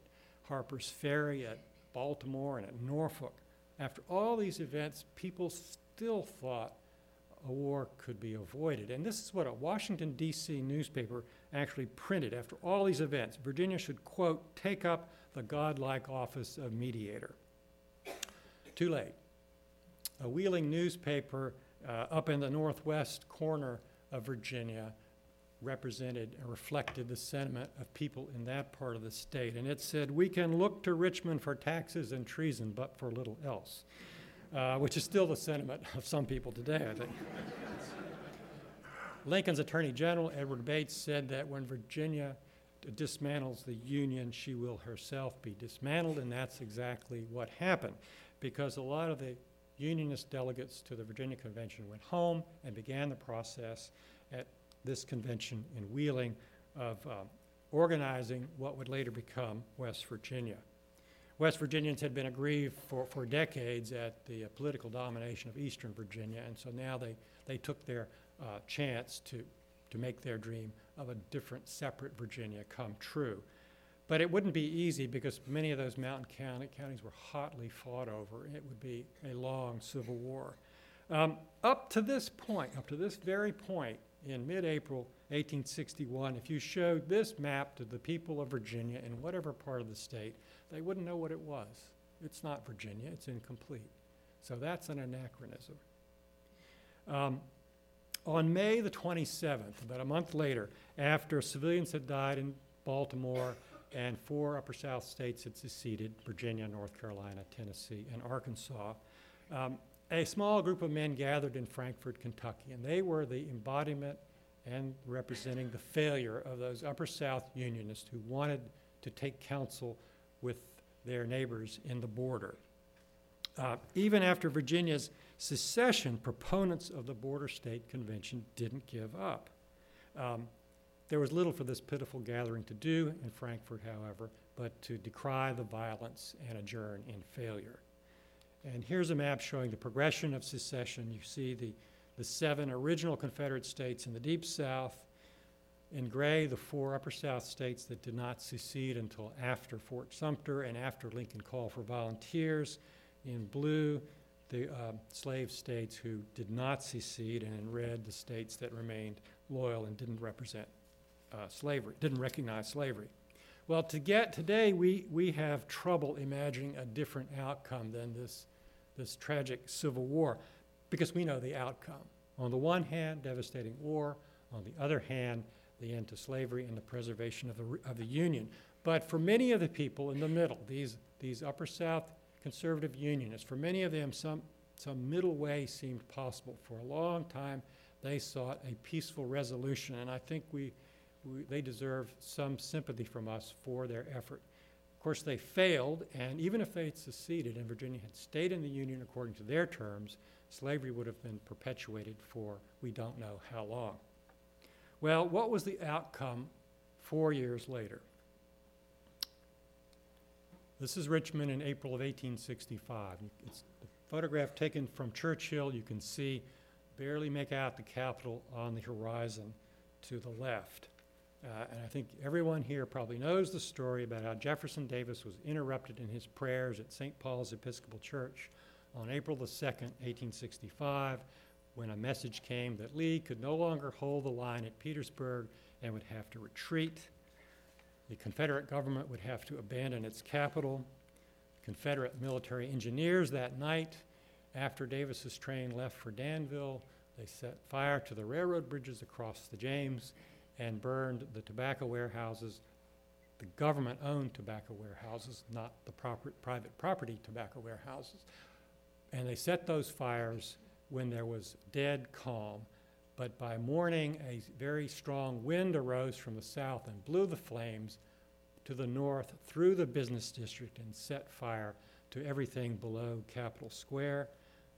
Harper's Ferry, at Baltimore, and at Norfolk, after all these events, people still thought a war could be avoided. And this is what a Washington, D.C. newspaper actually printed after all these events. Virginia should, quote, take up the godlike office of mediator. Too late a Wheeling newspaper uh, up in the northwest corner of Virginia represented and reflected the sentiment of people in that part of the state. And it said, We can look to Richmond for taxes and treason, but for little else, uh, which is still the sentiment of some people today, I think. Lincoln's Attorney General, Edward Bates, said that when Virginia dismantles the Union, she will herself be dismantled, and that's exactly what happened because a lot of the Unionist delegates to the Virginia Convention went home and began the process at this convention in Wheeling of uh, organizing what would later become West Virginia. West Virginians had been aggrieved for, for decades at the uh, political domination of Eastern Virginia, and so now they, they took their uh, chance to, to make their dream of a different, separate Virginia come true. But it wouldn't be easy because many of those mountain county, counties were hotly fought over. It would be a long civil war. Um, up to this point, up to this very point, in mid April 1861, if you showed this map to the people of Virginia in whatever part of the state, they wouldn't know what it was. It's not Virginia, it's incomplete. So that's an anachronism. Um, on May the 27th, about a month later, after civilians had died in Baltimore, and four Upper South states had seceded Virginia, North Carolina, Tennessee, and Arkansas. Um, a small group of men gathered in Frankfort, Kentucky, and they were the embodiment and representing the failure of those Upper South Unionists who wanted to take counsel with their neighbors in the border. Uh, even after Virginia's secession, proponents of the Border State Convention didn't give up. Um, there was little for this pitiful gathering to do in Frankfort, however, but to decry the violence and adjourn in failure. And here's a map showing the progression of secession. You see the, the seven original Confederate states in the Deep South, In gray, the four Upper South states that did not secede until after Fort Sumter and after Lincoln called for volunteers. In blue, the uh, slave states who did not secede, and in red, the states that remained loyal and didn't represent uh, slavery, didn't recognize slavery. Well, to get today, we, we have trouble imagining a different outcome than this, this tragic Civil War because we know the outcome. On the one hand, devastating war. On the other hand, the end to slavery and the preservation of the, of the Union. But for many of the people in the middle, these, these Upper South conservative Unionists, for many of them, some, some middle way seemed possible. For a long time, they sought a peaceful resolution, and I think we, we, they deserve some sympathy from us for their effort. Of course, they failed, and even if they had seceded and Virginia had stayed in the Union according to their terms, slavery would have been perpetuated for we don't know how long. Well, what was the outcome four years later? This is Richmond in April of 1865. It's the photograph taken from Church Hill. You can see, barely make out the Capitol on the horizon to the left. Uh, and I think everyone here probably knows the story about how Jefferson Davis was interrupted in his prayers at St. Paul's Episcopal Church on April the 2nd, 1865, when a message came that Lee could no longer hold the line at Petersburg and would have to retreat. The Confederate government would have to abandon its capital. Confederate military engineers that night, after Davis's train left for Danville, they set fire to the railroad bridges across the James and burned the tobacco warehouses, the government owned tobacco warehouses, not the proper, private property tobacco warehouses. And they set those fires when there was dead calm. But by morning, a very strong wind arose from the south and blew the flames to the north through the business district and set fire to everything below Capitol Square.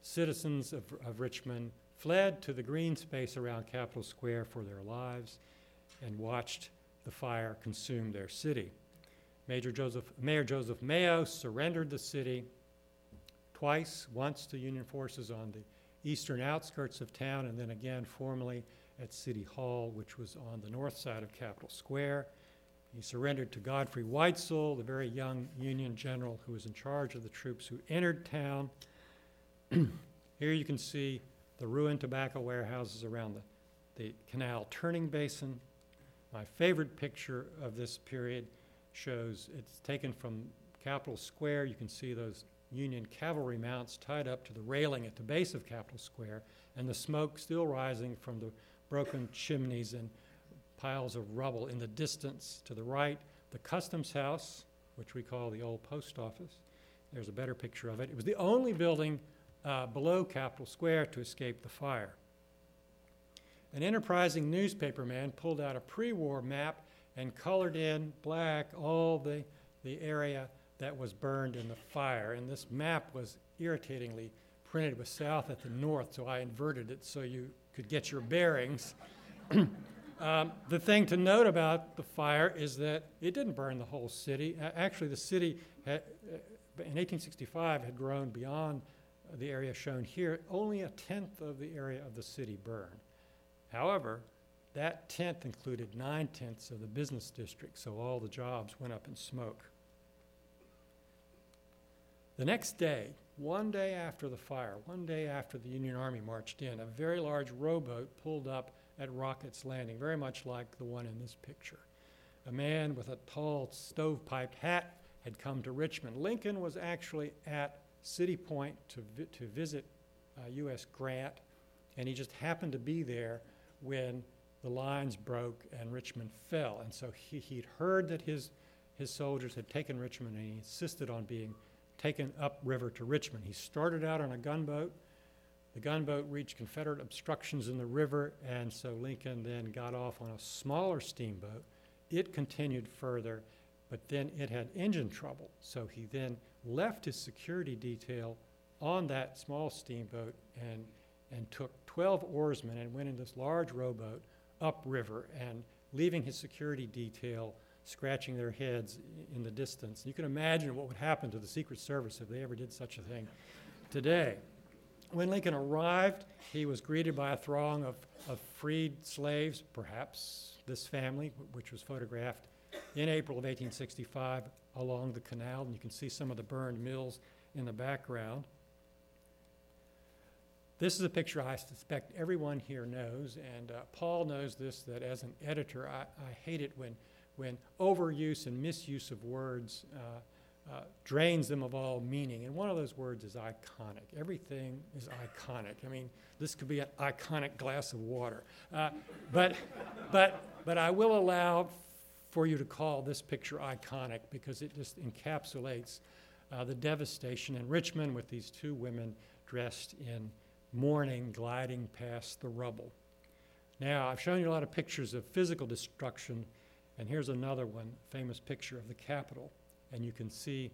Citizens of, of Richmond fled to the green space around Capitol Square for their lives and watched the fire consume their city. Major Joseph, Mayor Joseph Mayo surrendered the city twice, once to Union forces on the eastern outskirts of town, and then again formally at City Hall, which was on the north side of Capitol Square. He surrendered to Godfrey Weitzel, the very young Union general who was in charge of the troops who entered town. [clears throat] Here you can see the ruined tobacco warehouses around the, the canal turning basin. My favorite picture of this period shows it's taken from Capitol Square. You can see those Union cavalry mounts tied up to the railing at the base of Capitol Square, and the smoke still rising from the broken chimneys and piles of rubble in the distance to the right. The Customs House, which we call the old post office, there's a better picture of it. It was the only building uh, below Capitol Square to escape the fire. An enterprising newspaperman pulled out a pre war map and colored in black all the, the area that was burned in the fire. And this map was irritatingly printed with south at the north, so I inverted it so you could get your bearings. [clears throat] um, the thing to note about the fire is that it didn't burn the whole city. Uh, actually, the city uh, in 1865 had grown beyond the area shown here. Only a tenth of the area of the city burned. However, that tenth included nine tenths of the business district, so all the jobs went up in smoke. The next day, one day after the fire, one day after the Union Army marched in, a very large rowboat pulled up at Rocketts Landing, very much like the one in this picture. A man with a tall stovepiped hat had come to Richmond. Lincoln was actually at City Point to, vi- to visit uh, U.S. Grant, and he just happened to be there when the lines broke and Richmond fell. And so he, he'd heard that his, his soldiers had taken Richmond and he insisted on being taken upriver to Richmond. He started out on a gunboat. The gunboat reached Confederate obstructions in the river, and so Lincoln then got off on a smaller steamboat. It continued further, but then it had engine trouble. So he then left his security detail on that small steamboat and, and took 12 oarsmen and went in this large rowboat upriver and leaving his security detail scratching their heads in the distance. You can imagine what would happen to the Secret Service if they ever did such a thing today. When Lincoln arrived, he was greeted by a throng of, of freed slaves, perhaps this family, which was photographed in April of 1865 along the canal, and you can see some of the burned mills in the background. This is a picture I suspect everyone here knows, and uh, Paul knows this, that as an editor, I, I hate it when, when overuse and misuse of words uh, uh, drains them of all meaning. And one of those words is iconic. Everything is iconic. I mean, this could be an iconic glass of water. Uh, but, but, but I will allow for you to call this picture iconic because it just encapsulates uh, the devastation in Richmond with these two women dressed in mourning gliding past the rubble. Now, I've shown you a lot of pictures of physical destruction, and here's another one, famous picture of the Capitol. And you can see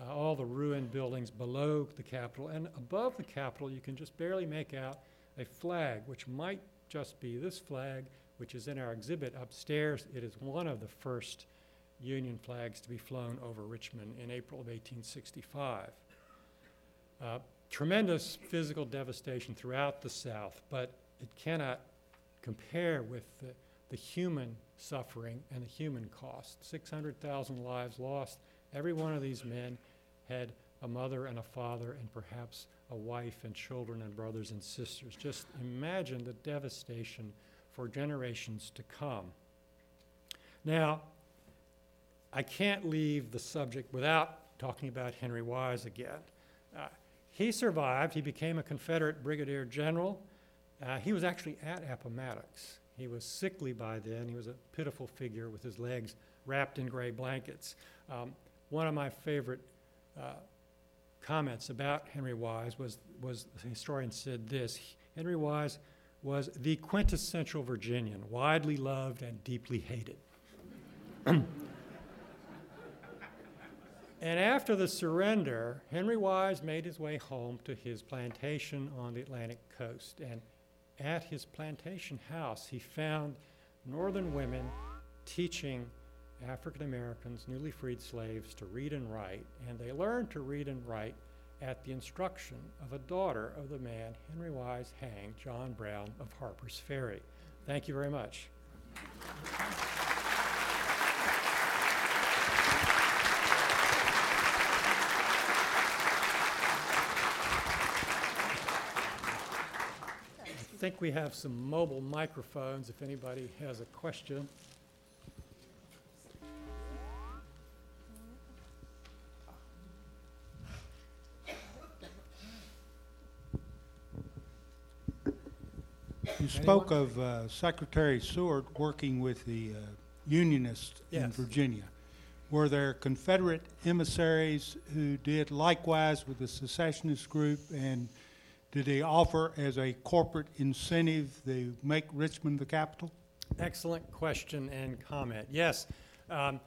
uh, all the ruined buildings below the Capitol, and above the Capitol, you can just barely make out a flag, which might just be this flag, which is in our exhibit upstairs. It is one of the first Union flags to be flown over Richmond in April of 1865. Uh, tremendous physical devastation throughout the South, but it cannot compare with the, the human suffering and the human cost. 600,000 lives lost. Every one of these men had a mother and a father and perhaps a wife and children and brothers and sisters. Just imagine the devastation for generations to come. Now, I can't leave the subject without talking about Henry Wise again. Uh, he survived. He became a Confederate brigadier general. Uh, he was actually at Appomattox. He was sickly by then. He was a pitiful figure with his legs wrapped in gray blankets. Um, one of my favorite uh, comments about Henry Wise was, was the historian said this Henry Wise was the quintessential Virginian, widely loved and deeply hated. [clears throat] And after the surrender, Henry Wise made his way home to his plantation on the Atlantic coast. And at his plantation house, he found northern women teaching African Americans, newly freed slaves, to read and write. And they learned to read and write at the instruction of a daughter of the man Henry Wise hanged, John Brown of Harper's Ferry. Thank you very much. Think we have some mobile microphones if anybody has a question. You spoke of uh, Secretary Seward working with the uh, Unionists in Yes. Virginia. Were there Confederate emissaries who did likewise with the secessionist group? And did they offer as a corporate incentive to make Richmond the capital? Excellent question and comment. Yes. Um,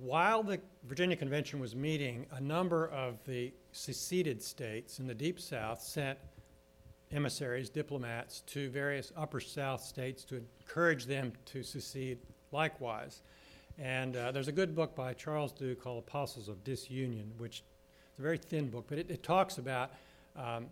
while the Virginia Convention was meeting, a number of the seceded states in the Deep South sent emissaries, diplomats, to various Upper South states to encourage them to secede likewise. And uh, there's a good book by Charles Dew called Apostles of Disunion, which is a very thin book, but it, it talks about um,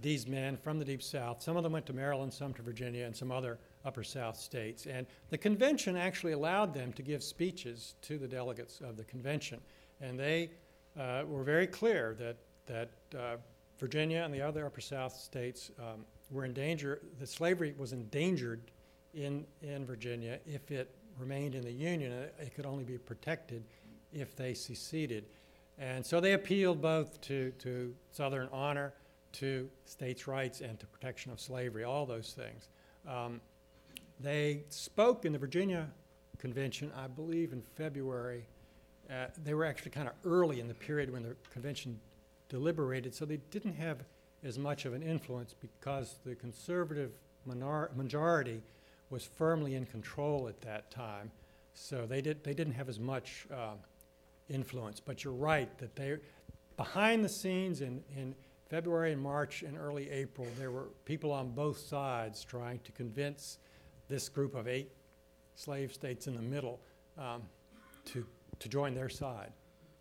these men from the Deep South. Some of them went to Maryland, some to Virginia, and some other Upper South states. And the convention actually allowed them to give speeches to the delegates of the convention. And they uh, were very clear that, that uh, Virginia and the other Upper South states um, were in danger, that slavery was endangered in, in Virginia if it remained in the Union. It could only be protected if they seceded. And so they appealed both to, to Southern honor, to states' rights, and to protection of slavery, all those things. Um, they spoke in the Virginia Convention, I believe, in February. Uh, they were actually kind of early in the period when the convention deliberated, so they didn't have as much of an influence because the conservative minor- majority was firmly in control at that time. So they did they didn't have as much uh, influence. But you're right that they behind the scenes in, in February and March and early April, there were people on both sides trying to convince this group of eight slave states in the middle um, to, to join their side.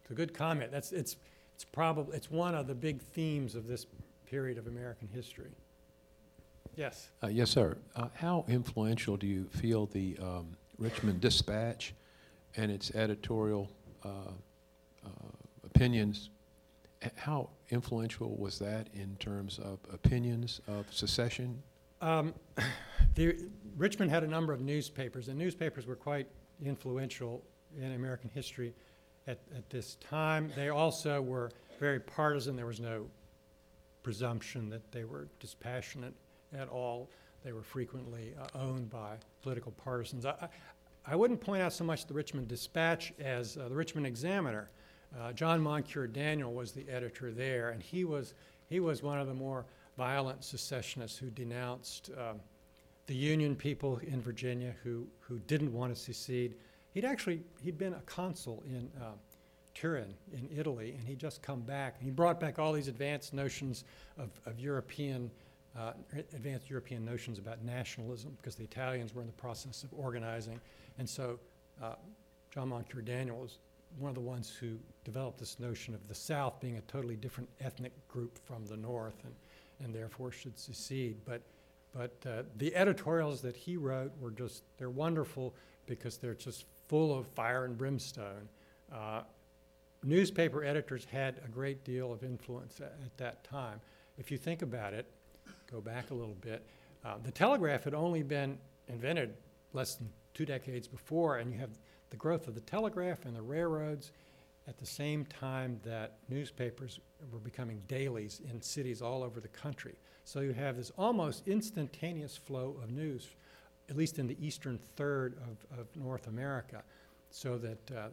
It's a good comment. That's, it's, it's probably, it's one of the big themes of this period of American history. Yes. Uh, Yes, sir. Uh, How influential do you feel the um, Richmond Dispatch and its editorial uh, uh, opinions, how influential was that in terms of opinions of secession? Um, [sighs] the, Richmond had a number of newspapers, and newspapers were quite influential in American history at, at this time. They also were very partisan. There was no presumption that they were dispassionate at all. They were frequently uh, owned by political partisans. I, I, I wouldn't point out so much the Richmond Dispatch as uh, the Richmond Examiner. Uh, John Moncure Daniel was the editor there, and he was, he was one of the more violent secessionists who denounced um, the Union people in Virginia who, who didn't want to secede. He'd actually he'd been a consul in uh, Turin in Italy, and he'd just come back. He brought back all these advanced notions of, of European, uh, advanced European notions about nationalism, because the Italians were in the process of organizing. And so uh, John Moncure Daniel was one of the ones who developed this notion of the South being a totally different ethnic group from the North, and, and therefore should secede. But but uh, the editorials that he wrote were just, they're wonderful because they're just full of fire and brimstone. Uh, newspaper editors had a great deal of influence at, at, that time. If you think about it, go back a little bit, uh, the telegraph had only been invented less than two decades before, and you have the growth of the telegraph and the railroads at the same time that newspapers were becoming dailies in cities all over the country. So you have this almost instantaneous flow of news, at least in the eastern third of, of North America, so that uh,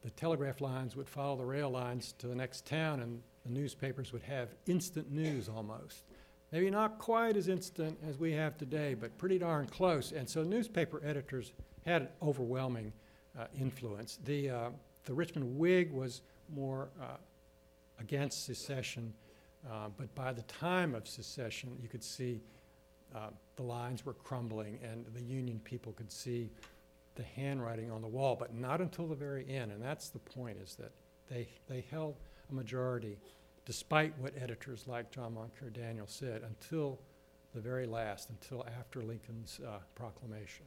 the telegraph lines would follow the rail lines to the next town, and the newspapers would have instant news almost. Maybe not quite as instant as we have today, but pretty darn close. And so newspaper editors had an overwhelming influence. The, uh, the Richmond Whig was more uh, against secession uh, but by the time of secession, you could see uh, the lines were crumbling and the Union people could see the handwriting on the wall, but not until the very end. And that's the point, is that they, they held a majority, despite what editors like John Moncure Daniel said, until the very last, until after Lincoln's uh, proclamation.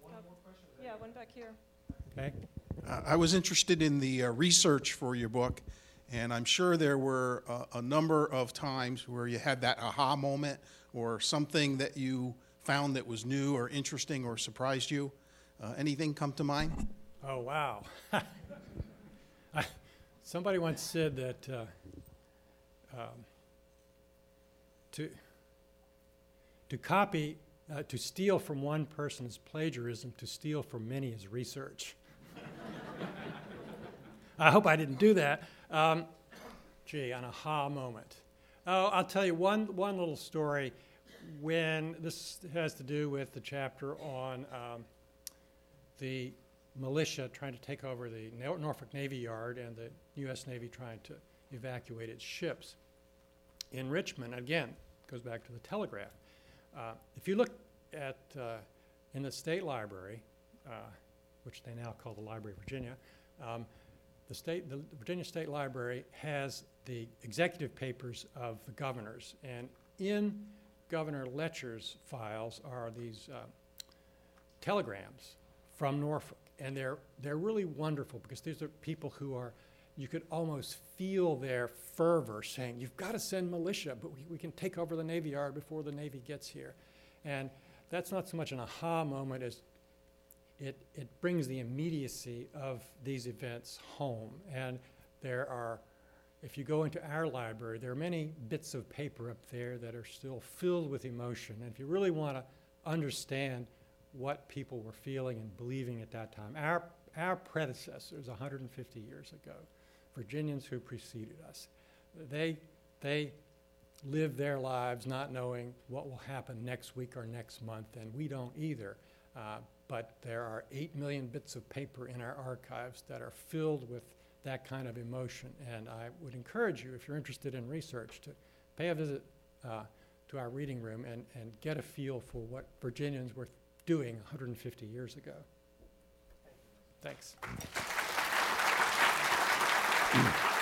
One more question? Yeah, one back here. Okay? Uh, I was interested in the uh, research for your book, and I'm sure there were a, a, number of times where you had that aha moment or something that you found that was new or interesting or surprised you. Uh, anything come to mind? Oh, wow. [laughs] I, somebody once said that uh, um, to, to copy, uh, to steal from one person is plagiarism, to steal from many is research. [laughs] I hope I didn't do that. Um, gee, an aha moment. Oh, I'll tell you one, one little story when this has to do with the chapter on um, the militia trying to take over the Norfolk Navy Yard and the U.S. Navy trying to evacuate its ships. In Richmond, again, goes back to the telegraph. Uh, if you look at uh, in the state library, uh, which they now call the Library of Virginia, um, the state, the Virginia State Library has the executive papers of the governors, and in Governor Letcher's files are these uh, telegrams from Norfolk, and they're they're really wonderful because these are people who are, you could almost feel their fervor, saying, "You've got to send militia, but we, we can take over the Navy Yard before the Navy gets here," and that's not so much an aha moment as it, it brings the immediacy of these events home. And there are, if you go into our library, there are many bits of paper up there that are still filled with emotion. And if you really want to understand what people were feeling and believing at that time, our, our predecessors 150 years ago, Virginians who preceded us, they, they lived their lives not knowing what will happen next week or next month, and we don't either. Uh, but there are 8 million bits of paper in our archives that are filled with that kind of emotion. And I would encourage you, if you're interested in research, to pay a visit uh, to our reading room and, and get a feel for what Virginians were doing 150 years ago. Thanks. Thank you.